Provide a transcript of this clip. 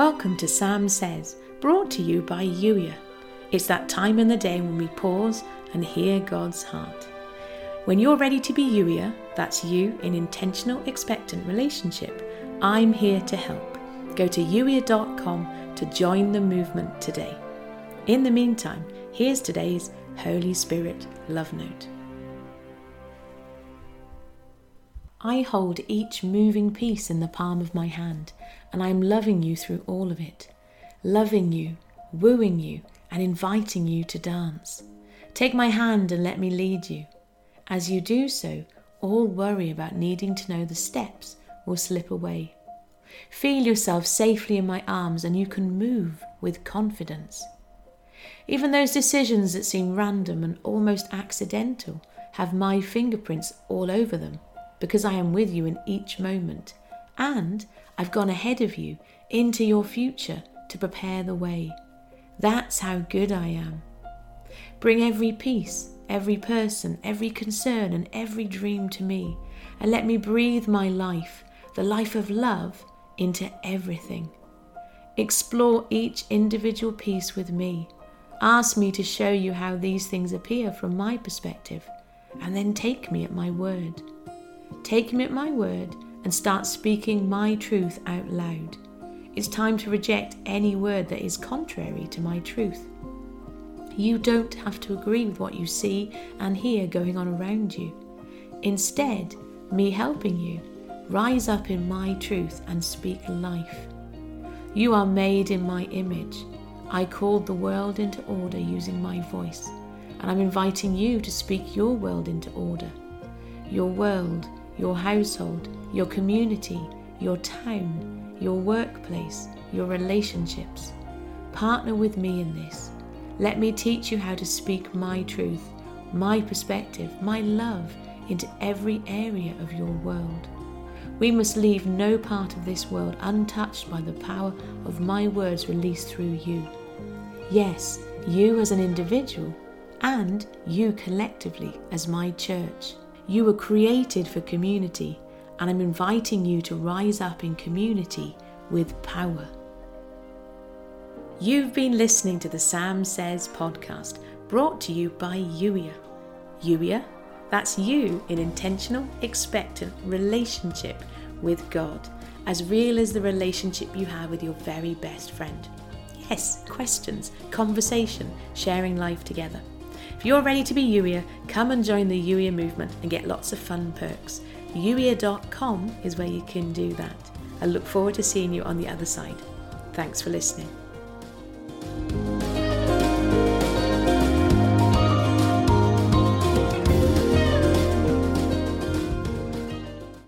Welcome to Sam Says, brought to you by Youier. It's that time in the day when we pause and hear God's heart. When you're ready to be Youier, that's you in intentional expectant relationship, I'm here to help. Go to youier.com to join the movement today. In the meantime, here's today's Holy Spirit love note. I hold each moving piece in the palm of my hand, and I am loving you through all of it. Loving you, wooing you, and inviting you to dance. Take my hand and let me lead you. As you do so, all worry about needing to know the steps will slip away. Feel yourself safely in my arms, and you can move with confidence. Even those decisions that seem random and almost accidental have my fingerprints all over them because I am with you in each moment, and I've gone ahead of you into your future to prepare the way. That's how good I am. Bring every piece, every person, every concern, and every dream to me, and let me breathe my life, the life of love, into everything. Explore each individual piece with me. Ask me to show you how these things appear from my perspective, and then take me at my word. Take him at my word and start speaking my truth out loud. It's time to reject any word that is contrary to my truth. You don't have to agree with what you see and hear going on around you. Instead, me helping you, rise up in my truth and speak life. You are made in my image. I called the world into order using my voice, and I'm inviting you to speak your world into order. Your world your household, your community, your town, your workplace, your relationships. Partner with me in this. Let me teach you how to speak my truth, my perspective, my love into every area of your world. We must leave no part of this world untouched by the power of my words released through you. Yes, you as an individual, and you collectively as my church. You were created for community, and I'm inviting you to rise up in community with power. You've been listening to the Sam Says podcast, brought to you by Youier. Youier, that's you in intentional, expectant relationship with God, as real as the relationship you have with your very best friend. Yes, questions, conversation, sharing life together. If you're ready to be Youier, come and join the Youier movement and get lots of fun perks. Youier.com is where you can do that. I look forward to seeing you on the other side. Thanks for listening.